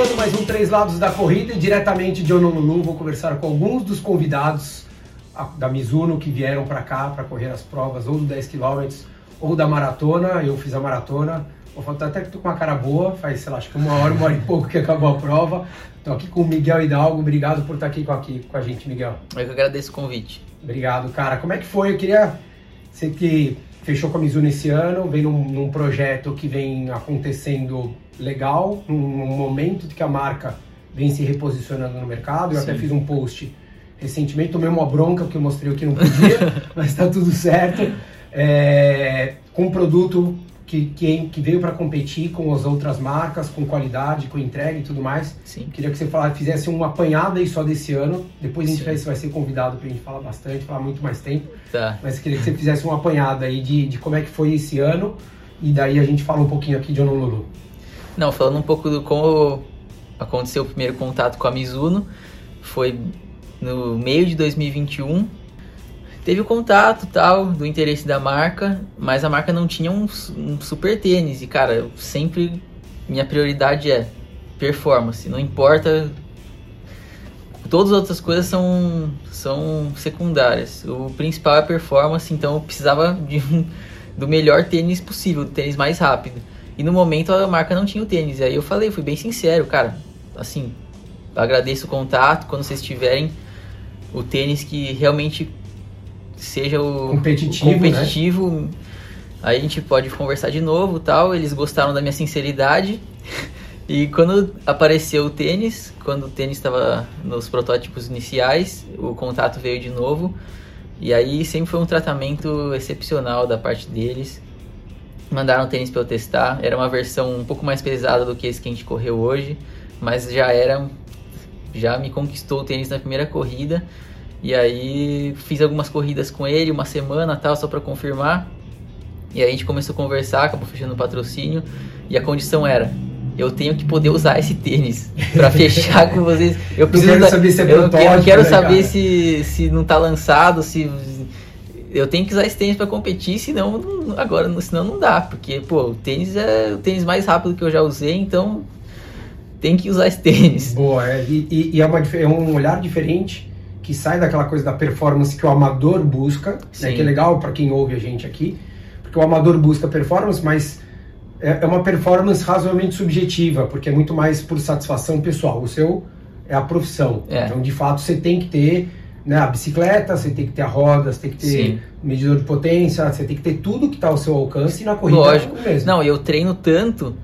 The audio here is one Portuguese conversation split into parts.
Começando mais um Três Lados da Corrida, diretamente de Honolulu, vou conversar com alguns dos convidados da Mizuno que vieram para cá para correr as provas ou do 10 km ou da maratona. Eu fiz a maratona, vou faltar até que tô com uma cara boa, faz, sei lá, acho que uma hora, uma hora e pouco que acabou a prova. Estou aqui com o Miguel Hidalgo, obrigado por estar aqui com, aqui com a gente, Miguel. Eu que agradeço o convite. Obrigado, cara. Como é que foi? Eu queria. Você que fechou com a Mizuno esse ano, vem num, num projeto que vem acontecendo legal, num, momento que a marca vem se reposicionando no mercado. Eu Sim. até fiz um post recentemente, tomei uma bronca porque eu mostrei o que não podia, mas está tudo certo. É, com um produto que, que, que veio para competir com as outras marcas, com qualidade, com entrega e tudo mais. Sim. Queria que você falasse, fizesse uma apanhada aí só desse ano. Depois a gente vai, vai, ser convidado para a gente falar bastante, falar muito mais tempo. Tá. Mas queria que você fizesse uma apanhada aí de, de como é que foi esse ano. E daí a gente fala um pouquinho aqui de Honolulu. Não, falando um pouco do como aconteceu o primeiro contato com a Mizuno, foi no meio de 2021. Teve o contato tal do interesse da marca, mas a marca não tinha um, um super tênis. E cara, sempre minha prioridade é performance, não importa. Todas as outras coisas são, são secundárias. O principal é performance, então eu precisava de um, do melhor tênis possível, do tênis mais rápido. E no momento a marca não tinha o tênis. E aí eu falei, fui bem sincero, cara, assim, agradeço o contato. Quando vocês tiverem o tênis que realmente seja o competitivo, o competitivo né? aí a gente pode conversar de novo tal. Eles gostaram da minha sinceridade. E quando apareceu o tênis, quando o tênis estava nos protótipos iniciais, o contato veio de novo. E aí sempre foi um tratamento excepcional da parte deles. Mandaram tênis para eu testar. Era uma versão um pouco mais pesada do que esse que a gente correu hoje, mas já era já me conquistou o tênis na primeira corrida. E aí fiz algumas corridas com ele, uma semana tal, só para confirmar. E aí a gente começou a conversar, acabou fechando o patrocínio. E a condição era: eu tenho que poder usar esse tênis para fechar com vocês. Eu preciso quero saber se é eu, eu quero né, saber se, se não tá lançado, se eu tenho que usar esse tênis para competir, senão não, agora senão não dá, porque pô, o tênis é o tênis mais rápido que eu já usei, então tem que usar esse tênis. Boa, é, e, e é, uma, é, um olhar diferente que sai daquela coisa da performance que o amador busca, né, que é legal para quem ouve a gente aqui, porque o amador busca performance, mas é, é uma performance razoavelmente subjetiva, porque é muito mais por satisfação pessoal. O seu é a profissão. É. Então, de fato, você tem que ter né, a bicicleta, você tem que ter a roda, você tem que ter Sim. medidor de potência, você tem que ter tudo que está ao seu alcance e na corrida Lógico. É mesmo. Não, eu treino tanto,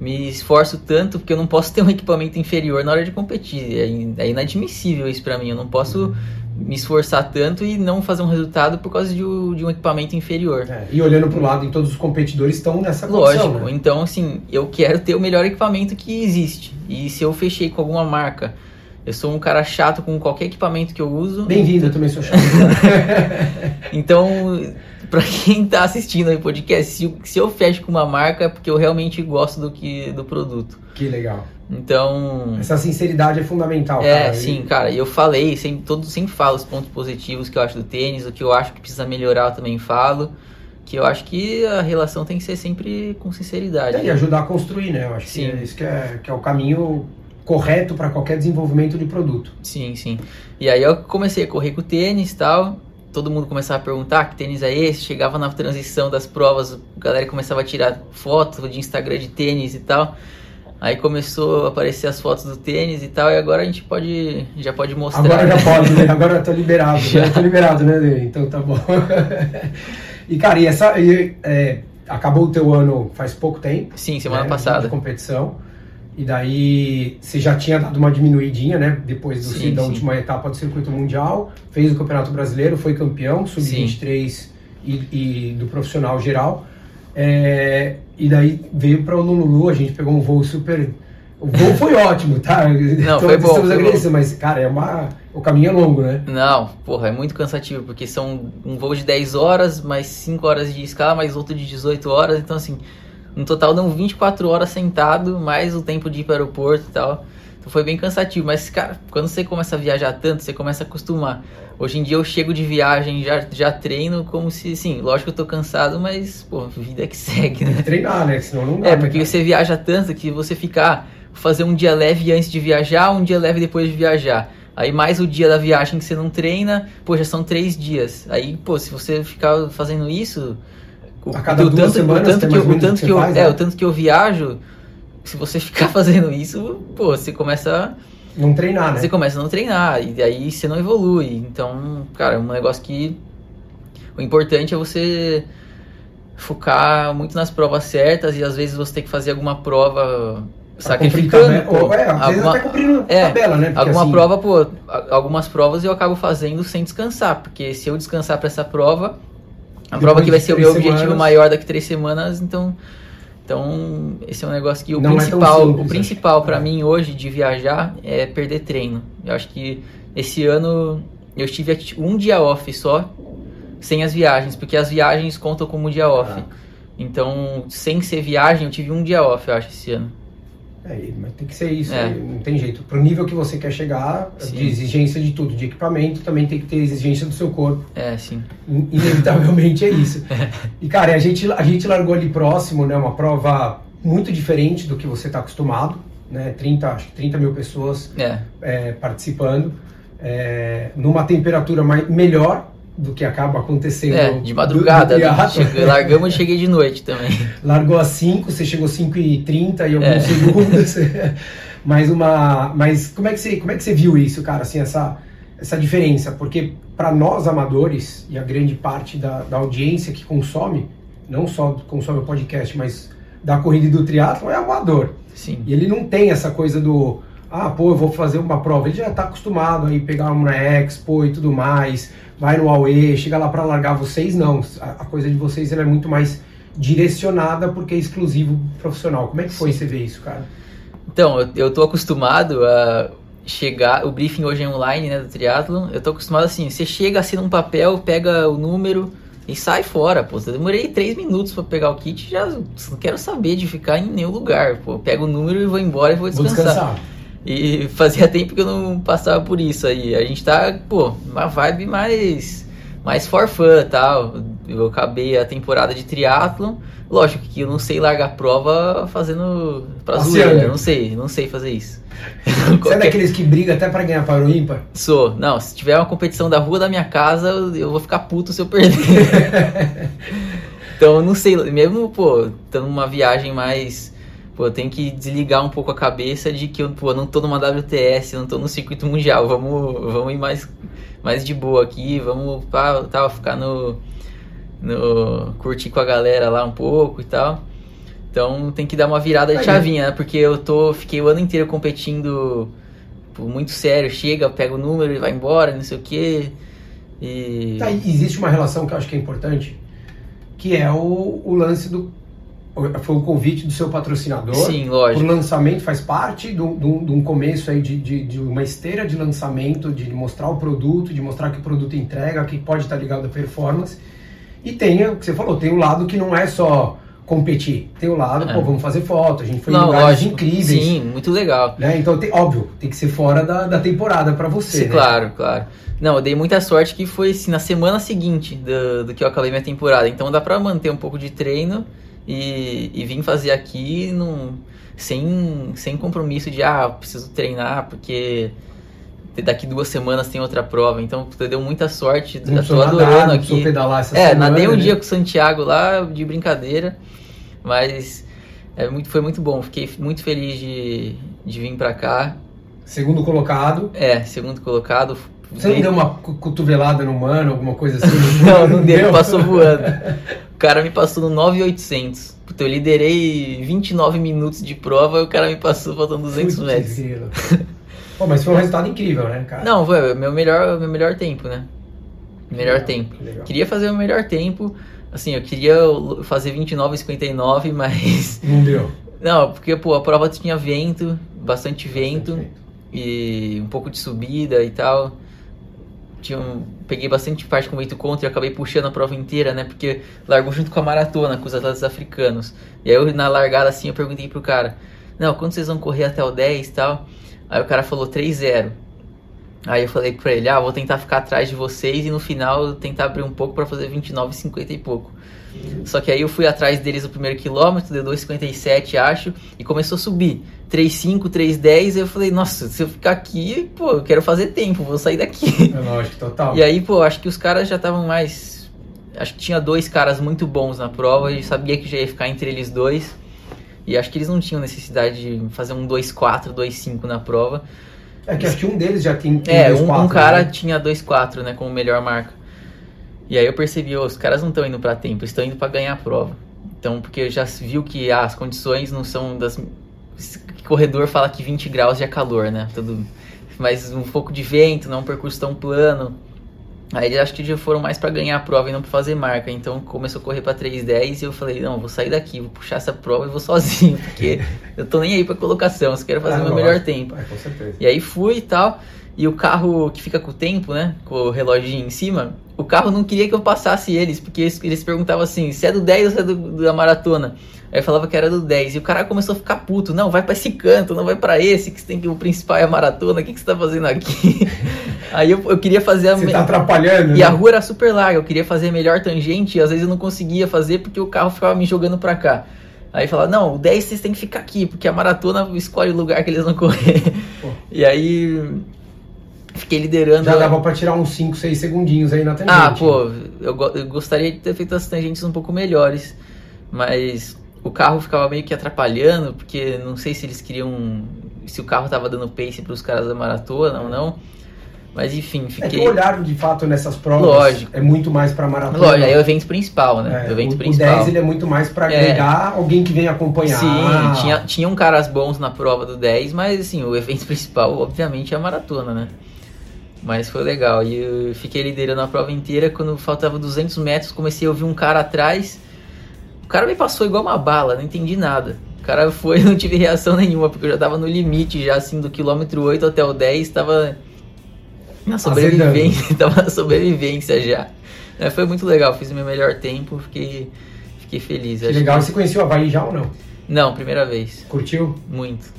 me esforço tanto, porque eu não posso ter um equipamento inferior na hora de competir. É, é inadmissível isso para mim. Eu não posso me esforçar tanto e não fazer um resultado por causa de, de um equipamento inferior. É, e olhando para o lado, em todos os competidores estão nessa condição. Lógico. Né? Então, assim, eu quero ter o melhor equipamento que existe. E se eu fechei com alguma marca eu sou um cara chato com qualquer equipamento que eu uso. Bem-vindo, eu também sou chato. então, para quem tá assistindo aí podcast, se, se eu fecho com uma marca é porque eu realmente gosto do que do produto. Que legal. Então. Essa sinceridade é fundamental. É, cara. sim, cara. Eu falei, sempre, todo, sempre falo os pontos positivos que eu acho do tênis, o que eu acho que precisa melhorar, eu também falo. Que eu acho que a relação tem que ser sempre com sinceridade. É, e ajudar a construir, né? Eu acho sim. que é isso que é, que é o caminho correto para qualquer desenvolvimento de produto. Sim, sim. E aí eu comecei a correr com tênis e tal. Todo mundo começava a perguntar que tênis é esse. Chegava na transição das provas, a galera começava a tirar foto de Instagram de tênis e tal. Aí começou a aparecer as fotos do tênis e tal, e agora a gente pode já pode mostrar. Agora já pode, né? Agora eu tô liberado, já. eu tô liberado, né, Então tá bom. e cara, e essa e, é, acabou o teu ano faz pouco tempo? Sim, semana né, passada. De competição. E daí você já tinha dado uma diminuidinha, né? Depois do, sim, da sim. última etapa do circuito mundial, fez o Campeonato Brasileiro, foi campeão, sub-23 e, e, do profissional geral. É, e daí veio para o Honolulu, a gente pegou um voo super. O voo foi ótimo, tá? Não, foi bom. Estamos agradecendo, mas, cara, é uma. O caminho é longo, né? Não, porra, é muito cansativo, porque são um voo de 10 horas, mais 5 horas de escala, mais outro de 18 horas, então assim no total dão 24 horas sentado, mais o tempo de ir para o aeroporto e tal. Então foi bem cansativo, mas cara, quando você começa a viajar tanto, você começa a acostumar. Hoje em dia eu chego de viagem, já, já treino como se, sim, lógico que eu tô cansado, mas, pô, vida que segue, né? Treinar, né? Senão não dá. É, porque você viaja tanto que você fica, ah, fazer um dia leve antes de viajar, um dia leve depois de viajar. Aí mais o dia da viagem que você não treina, pô, já são três dias. Aí, pô, se você ficar fazendo isso, a cada duas tanto, semanas o tanto que, eu, o tanto que, eu, faz, é, né? o tanto que eu viajo, se você ficar fazendo isso, pô, você começa não treinar, né? Você começa a não treinar e aí você não evolui. Então, cara, é um negócio que o importante é você focar muito nas provas certas e às vezes você tem que fazer alguma prova sacrificando. Pô, é, às alguma, vezes até cumprindo é, tabela, né? Porque alguma assim... prova, pô, algumas provas eu acabo fazendo sem descansar, porque se eu descansar para essa prova, a prova que vai ser o meu semanas... objetivo maior daqui três semanas, então então, esse é um negócio que o Não principal, é simples, o principal para é. mim hoje de viajar é perder treino. Eu acho que esse ano eu tive um dia off só, sem as viagens, porque as viagens contam como dia off. Ah. Então, sem ser viagem, eu tive um dia off, eu acho, esse ano. É, mas tem que ser isso, é. não tem jeito. Pro nível que você quer chegar, sim. de exigência de tudo, de equipamento, também tem que ter exigência do seu corpo. É, sim. Inevitavelmente é isso. E, cara, a gente, a gente largou ali próximo, né, uma prova muito diferente do que você está acostumado, né, 30, acho que 30 mil pessoas é. É, participando, é, numa temperatura mais, melhor, do que acaba acontecendo. É, de madrugada. Do, do cheguei, largamos e cheguei de noite também. Largou às 5, você chegou às 5 e 30 e alguns é. segundos. mas uma. Mas como é, que você, como é que você viu isso, cara? Assim, essa, essa diferença? Porque para nós amadores, e a grande parte da, da audiência que consome, não só consome o podcast, mas da corrida e do triatlo, é amador. Sim. E ele não tem essa coisa do. Ah, pô, eu vou fazer uma prova. Ele já está acostumado a pegar uma Expo e tudo mais vai no AUE, chega lá para largar vocês, não. A, coisa de vocês é muito mais direcionada porque é exclusivo profissional. Como é que foi você ver isso, cara? Então, eu, eu tô acostumado a chegar, o briefing hoje é online, né, do triatlo. Eu tô acostumado assim, você chega, assina um papel, pega o número e sai fora, pô. Eu demorei três minutos para pegar o kit, já não quero saber de ficar em nenhum lugar, pô. Pego o número e vou embora e vou descansar. Vou descansar. E fazia tempo que eu não passava por isso aí. A gente tá, pô, uma vibe mais mais for fun tal. Eu acabei a temporada de triatlon. Lógico que eu não sei largar prova fazendo pra zoeira. Eu não sei, não sei fazer isso. Você Qualquer... é daqueles que briga até para ganhar para o ímpar? Sou. Não, se tiver uma competição da rua da minha casa, eu vou ficar puto se eu perder. então, eu não sei, mesmo, pô, estando numa viagem mais Pô, eu tenho que desligar um pouco a cabeça de que eu, pô, não tô numa WTS, não tô no circuito mundial. Vamos, vamos ir mais, mais de boa aqui, vamos pá, tal, ficar no, no. curtir com a galera lá um pouco e tal. Então tem que dar uma virada de chavinha, né? Porque eu tô, fiquei o ano inteiro competindo pô, muito sério, chega, pega o número e vai embora, não sei o quê. E... Tá, existe uma relação que eu acho que é importante, que é o, o lance do foi um convite do seu patrocinador. Sim, lógico. O lançamento faz parte de um começo aí de, de, de, uma esteira de lançamento, de mostrar o produto, de mostrar que o produto entrega, que pode estar ligado à performance. E tem o que você falou, tem o um lado que não é só competir. Tem o lado, é. pô, vamos fazer foto, a gente foi não, em lugares lógico. incríveis. Sim, muito legal. Né? Então, tem, óbvio, tem que ser fora da, da temporada para você. Sim, né? claro, claro. Não, eu dei muita sorte que foi assim, na semana seguinte do, do que eu acabei minha temporada. Então dá para manter um pouco de treino e, e vim fazer aqui num, sem, sem compromisso de, ah, preciso treinar porque daqui duas semanas tem outra prova. Então, deu muita sorte. Não tô adorando nadar, aqui. Pedalar essa é, semana, nadei um né? dia com o Santiago lá, de brincadeira, mas é muito, foi muito bom. Fiquei muito feliz de, de vir para cá. Segundo colocado. É, segundo colocado. Você não deu uma cotovelada no mano, alguma coisa assim? não, não deu, passou voando. O cara me passou no 9,800. Puta, eu liderei 29 minutos de prova e o cara me passou faltando 200 metros. Pô, mas foi um resultado incrível, né, cara? Não, foi meu melhor, meu melhor tempo, né? Melhor legal, tempo. Legal. Queria fazer o melhor tempo. Assim, eu queria fazer 29,59, mas. Não deu. Não, porque, pô, a prova tinha vento, bastante vento, bastante vento. e um pouco de subida e tal tinha um, peguei bastante parte com vento contra e acabei puxando a prova inteira, né? Porque largou junto com a maratona, com os atletas africanos. E aí eu, na largada assim, eu perguntei pro cara, não, quando vocês vão correr até o 10 e tal? Aí o cara falou 3-0. Aí eu falei pra ele, ah, vou tentar ficar atrás de vocês e no final tentar abrir um pouco para fazer 29,50 e pouco. Só que aí eu fui atrás deles no primeiro quilômetro, deu 2,57 acho, e começou a subir. 3,5, 3,10, eu falei, nossa, se eu ficar aqui, pô, eu quero fazer tempo, vou sair daqui. É lógico, total. E aí, pô, acho que os caras já estavam mais. Acho que tinha dois caras muito bons na prova e sabia que já ia ficar entre eles dois. E acho que eles não tinham necessidade de fazer um 2,4, 2,5 na prova. É que acho que um deles já tem É, dois um, quatro, um cara né? tinha 2,4, né, como melhor marca. E aí eu percebi, ó, os caras não estão indo pra tempo, eles estão indo pra ganhar a prova. Então, porque eu já viu que ah, as condições não são das. Corredor fala que 20 graus já é calor, né? Tudo. Mas um pouco de vento, não é um percurso tão plano. Aí eles acho que já foram mais pra ganhar a prova e não pra fazer marca. Então começou a correr pra 3,10 e eu falei, não, vou sair daqui, vou puxar essa prova e vou sozinho, porque eu tô nem aí pra colocação, eu só quero fazer Ah, o meu melhor tempo. É, com certeza. E aí fui e tal. E o carro que fica com o tempo, né? Com o reloginho em cima, o carro não queria que eu passasse eles, porque eles, eles perguntavam assim, se é do 10 ou se é do, da maratona. Aí eu falava que era do 10. E o cara começou a ficar puto. Não, vai pra esse canto, não vai pra esse, que tem que o principal é a maratona, o que, que você tá fazendo aqui? aí eu, eu queria fazer a Você me- tá atrapalhando. E a né? rua era super larga, eu queria fazer a melhor tangente e às vezes eu não conseguia fazer porque o carro ficava me jogando pra cá. Aí falava, não, o 10 vocês têm que ficar aqui, porque a maratona escolhe o lugar que eles vão correr. Pô. E aí fiquei liderando. Já dava pra tirar uns 5, 6 segundinhos aí na tangente. Ah, pô, eu, eu gostaria de ter feito as tangentes um pouco melhores, mas o carro ficava meio que atrapalhando, porque não sei se eles queriam. se o carro tava dando pace pros caras da maratona ou não. Mas enfim, É que fiquei. o olhar, de fato, nessas provas Lógico. é muito mais pra maratona. Lógico, é o evento principal, né? É, o evento o, o principal. 10 ele é muito mais pra É. agregar alguém que vem acompanhar. Sim, tinha, tinham caras bons na prova do 10, mas assim, o evento principal, obviamente, é a maratona, né? Mas foi legal. E eu fiquei liderando a prova inteira. Quando faltava 200 metros, comecei a ouvir um cara atrás. O cara me passou igual uma bala, não entendi nada. O cara foi, não tive reação nenhuma, porque eu já tava no limite, já assim, do quilômetro 8 até o 10, tava na sobrevivência, tava na sobrevivência já. É, foi muito legal, fiz o meu melhor tempo, fiquei, fiquei feliz. Legal. que- Você conheceu o Havaí já ou não? Não, primeira vez. Curtiu? Muito.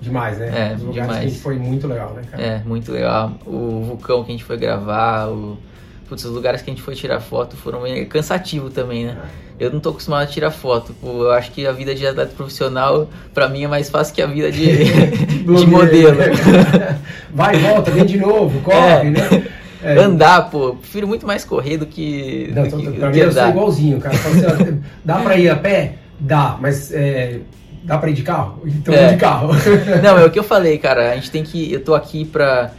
Demais, né? É, Os lugares demais. que a gente foi muito legal, né, cara? É, muito legal. O vulcão que a gente foi gravar, o... Putz, os lugares que a gente foi tirar foto foram meio cansativo também, né? Eu não tô acostumado a tirar foto. Pô, eu acho que a vida de atleta profissional, pra mim, é mais fácil que a vida de, de modelo. Vai, volta, vem de novo, corre, É. né? É. Andar, pô, prefiro muito mais correr do que, Não, do tô- que, pra do mim que eu sou andar. igualzinho, cara. Assim, dá pra ir a pé? Dá, mas é, dá pra ir de carro? Então É. de carro. Não, é o que eu falei, cara. A gente tem que. Eu tô aqui pra,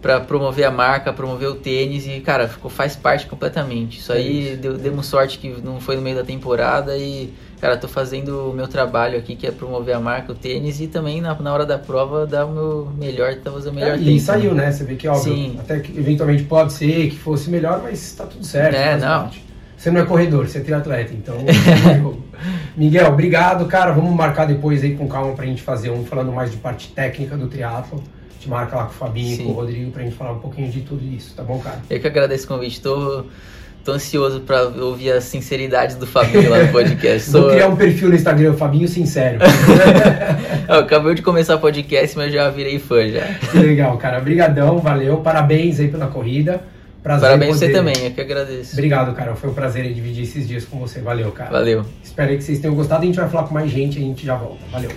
pra promover a marca, promover o tênis e, cara, ficou, faz parte completamente. Isso É aí isso. deu, demos sorte que não foi no meio da temporada e, cara, tô fazendo o meu trabalho aqui, que é promover a marca, o tênis e também na, na hora da prova dar o meu melhor, tentar fazer o melhor É, e saiu, né? Você vê que, óbvio, Sim. até que eventualmente pode ser que fosse melhor, mas tá tudo certo. É, não. parte. Você não é corredor, você é triatleta, então. Miguel, obrigado, cara. Vamos marcar depois aí com calma pra gente fazer um falando mais de parte técnica do triatlo. A gente marca lá com o Fabinho e Sim. com o Rodrigo pra gente falar um pouquinho de tudo isso, tá bom, cara? Eu que agradeço o convite. Tô, tô ansioso pra ouvir as sinceridades do Fabinho lá no podcast. Vou Sou- criar um perfil no Instagram, Fabinho Sincero. Eu acabei de começar o podcast, mas já virei fã já. que legal, cara. Obrigadão, valeu. Parabéns aí pela corrida. Prazer Parabéns poder- você também, eu que agradeço. Obrigado, cara. Foi um prazer dividir esses dias com você. Valeu, cara. Valeu. Espero que vocês tenham gostado. A gente vai falar com mais gente e a gente já volta. Valeu.